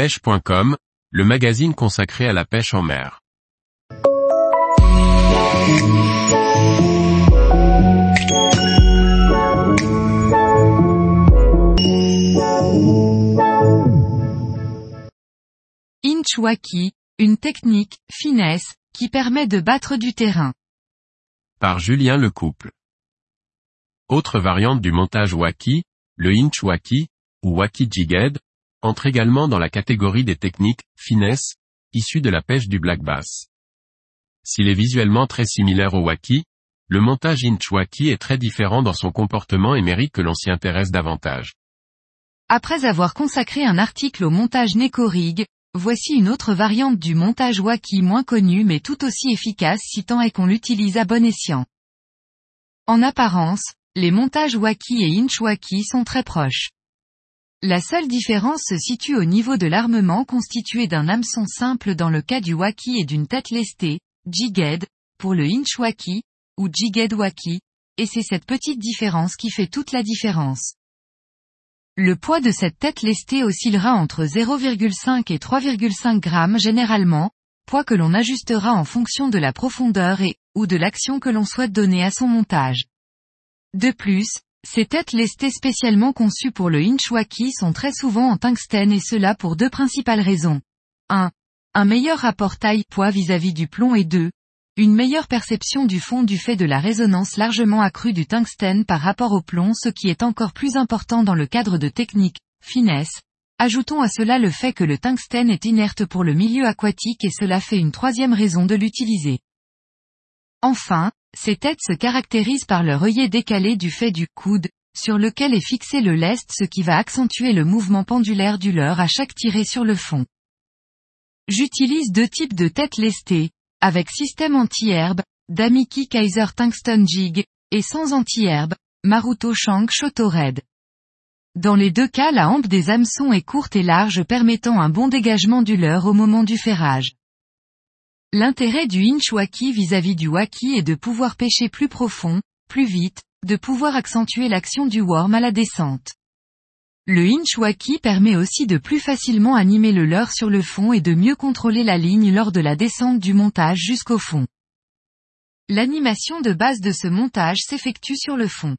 pêche.com, le magazine consacré à la pêche en mer. Inchwaki, une technique, finesse, qui permet de battre du terrain. Par Julien Lecouple. Autre variante du montage waki, le inch waki, ou waki jigged, entre également dans la catégorie des techniques, finesse, issues de la pêche du black bass. S'il est visuellement très similaire au waki, le montage inch waki est très différent dans son comportement et mérite que l'on s'y intéresse davantage. Après avoir consacré un article au montage Neko Rig, voici une autre variante du montage waki moins connue mais tout aussi efficace si tant est qu'on l'utilise à bon escient. En apparence, les montages waki et inch waki sont très proches. La seule différence se situe au niveau de l'armement constitué d'un hameçon simple dans le cas du waki et d'une tête lestée, jigged, pour le inch waki, ou jigged waki, et c'est cette petite différence qui fait toute la différence. Le poids de cette tête lestée oscillera entre 0,5 et 3,5 grammes généralement, poids que l'on ajustera en fonction de la profondeur et, ou de l'action que l'on souhaite donner à son montage. De plus, ces têtes lestées spécialement conçues pour le Inchwaki sont très souvent en tungstène et cela pour deux principales raisons. 1. Un meilleur rapport taille-poids vis-à-vis du plomb et 2. Une meilleure perception du fond du fait de la résonance largement accrue du tungstène par rapport au plomb ce qui est encore plus important dans le cadre de techniques, finesse. Ajoutons à cela le fait que le tungstène est inerte pour le milieu aquatique et cela fait une troisième raison de l'utiliser. Enfin, ces têtes se caractérisent par leur œillet décalé du fait du coude, sur lequel est fixé le lest ce qui va accentuer le mouvement pendulaire du leurre à chaque tirée sur le fond. J'utilise deux types de têtes lestées, avec système anti-herbe, Damiki Kaiser Tungsten Jig, et sans anti-herbe, Maruto Shank Shoto Red. Dans les deux cas la hampe des hameçons est courte et large permettant un bon dégagement du leurre au moment du ferrage. L'intérêt du inch waki vis-à-vis du waki est de pouvoir pêcher plus profond, plus vite, de pouvoir accentuer l'action du worm à la descente. Le inch waki permet aussi de plus facilement animer le leurre sur le fond et de mieux contrôler la ligne lors de la descente du montage jusqu'au fond. L'animation de base de ce montage s'effectue sur le fond.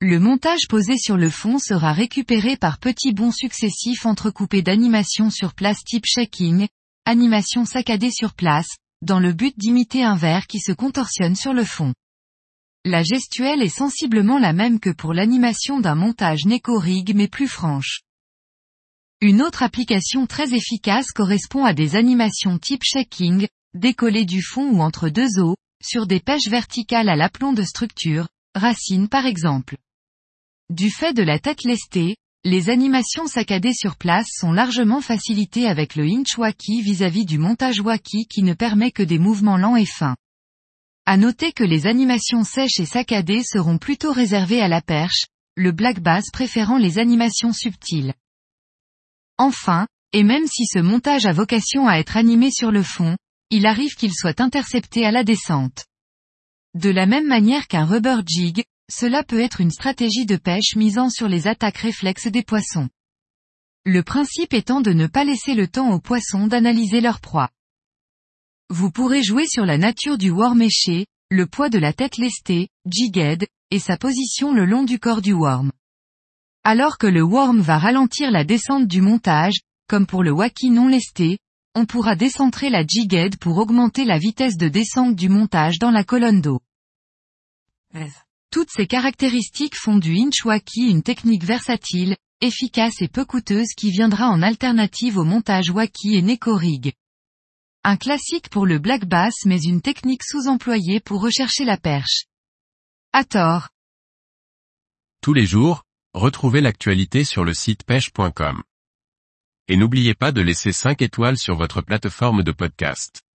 Le montage posé sur le fond sera récupéré par petits bonds successifs entrecoupés d'animations sur place type shaking, animation saccadée sur place, dans le but d'imiter un verre qui se contorsionne sur le fond. La gestuelle est sensiblement la même que pour l'animation d'un montage Neko Rig mais plus franche. Une autre application très efficace correspond à des animations type shaking, décollées du fond ou entre deux eaux, sur des pêches verticales à l'aplomb de structure, racines par exemple. Du fait de la tête lestée, les animations saccadées sur place sont largement facilitées avec le inch waki vis-à-vis du montage waki qui ne permet que des mouvements lents et fins. À noter que les animations sèches et saccadées seront plutôt réservées à la perche, le black bass préférant les animations subtiles. Enfin, et même si ce montage a vocation à être animé sur le fond, il arrive qu'il soit intercepté à la descente. De la même manière qu'un rubber jig, cela peut être une stratégie de pêche misant sur les attaques réflexes des poissons. Le principe étant de ne pas laisser le temps aux poissons d'analyser leur proie. Vous pourrez jouer sur la nature du worm éché, le poids de la tête lestée, jigged, et sa position le long du corps du worm. Alors que le worm va ralentir la descente du montage, comme pour le waki non lesté, on pourra décentrer la jigged pour augmenter la vitesse de descente du montage dans la colonne d'eau. Toutes ces caractéristiques font du Inchwaki une technique versatile, efficace et peu coûteuse qui viendra en alternative au montage Waki et Neko Rig. Un classique pour le black bass mais une technique sous-employée pour rechercher la perche. À tort. Tous les jours, retrouvez l'actualité sur le site pêche.com. Et n'oubliez pas de laisser 5 étoiles sur votre plateforme de podcast.